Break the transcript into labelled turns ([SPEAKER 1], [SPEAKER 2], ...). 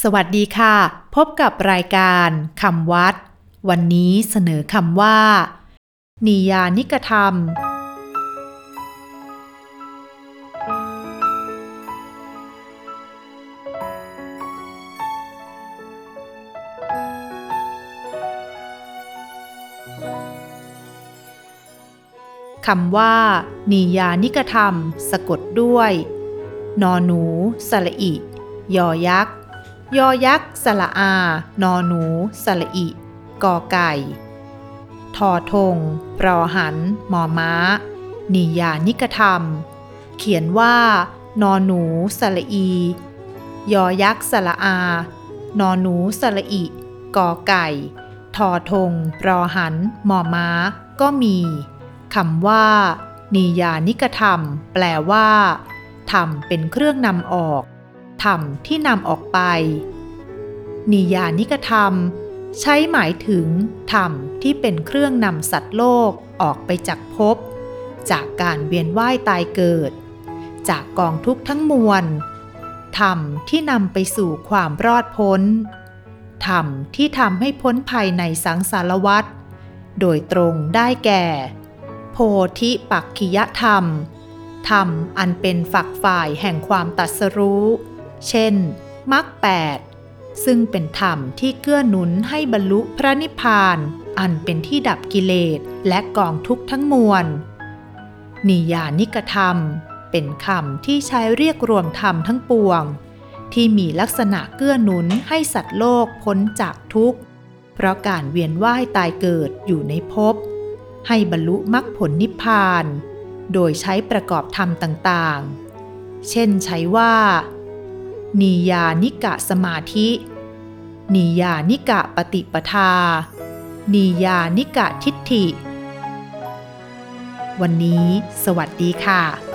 [SPEAKER 1] สวัสดีค่ะ พบกับรายการคำวัด วันนี้เสนอคำว่า นิยานิกธรรม คำว่า นิยานิกธรรม สะกดด้วย นอหนู สระอิ ยอยักษ์ ยอยักษ์สระอา นอหนูสระอิ กอไก่ ทอทง ปรอหัน มอม้า นิยานิกธรรม เขียนว่า นอหนูสระอี ยอยักษ์สระอา นอหนูสระอิ กอไก่ ทอทง ปรอหัน มอม้า ก็มีคำว่านิยานิกธรรม แปลว่าธรรมเป็นเครื่องนำออก ธรรมที่นำออกไป นิยานิกธรรม ใช้หมายถึงธรรมที่เป็นเครื่องนำสัตว์โลกออกไปจากภพจากการเวียนว่ายตายเกิด จากกองทุกข์ทั้งมวล ธรรมที่นำไปสู่ความรอดพ้น ธรรมที่ทำให้พ้นภัยในสังสารวัฏโดยตรงได้แก่ โพธิปักขิยธรรม ธรรมอันเป็นฝักฝ่ายแห่งความตัดสรู้ เช่นมรรคแปดซึ่งเป็นธรรมที่เกื้อหนุนให้บรรลุพระนิพพาน อันเป็นที่ดับกิเลสและกองทุกข์ทั้งมวล นิยานิกธรรม เป็นคำที่ใช้เรียกรวมธรรมทั้งปวง ที่มีลักษณะเกื้อหนุนให้สัตว์โลกพ้นจากทุกข์ เพราะการเวียนว่ายตายเกิดอยู่ในภพ ให้บรรลุมรรคผลนิพพาน โดยใช้ประกอบธรรมต่างๆ เช่นใช้ว่า นิยานิกะสมาธินิยานิกะปฏิปทานิยานิกะทิฏฐิ วันนี้ สวัสดีค่ะ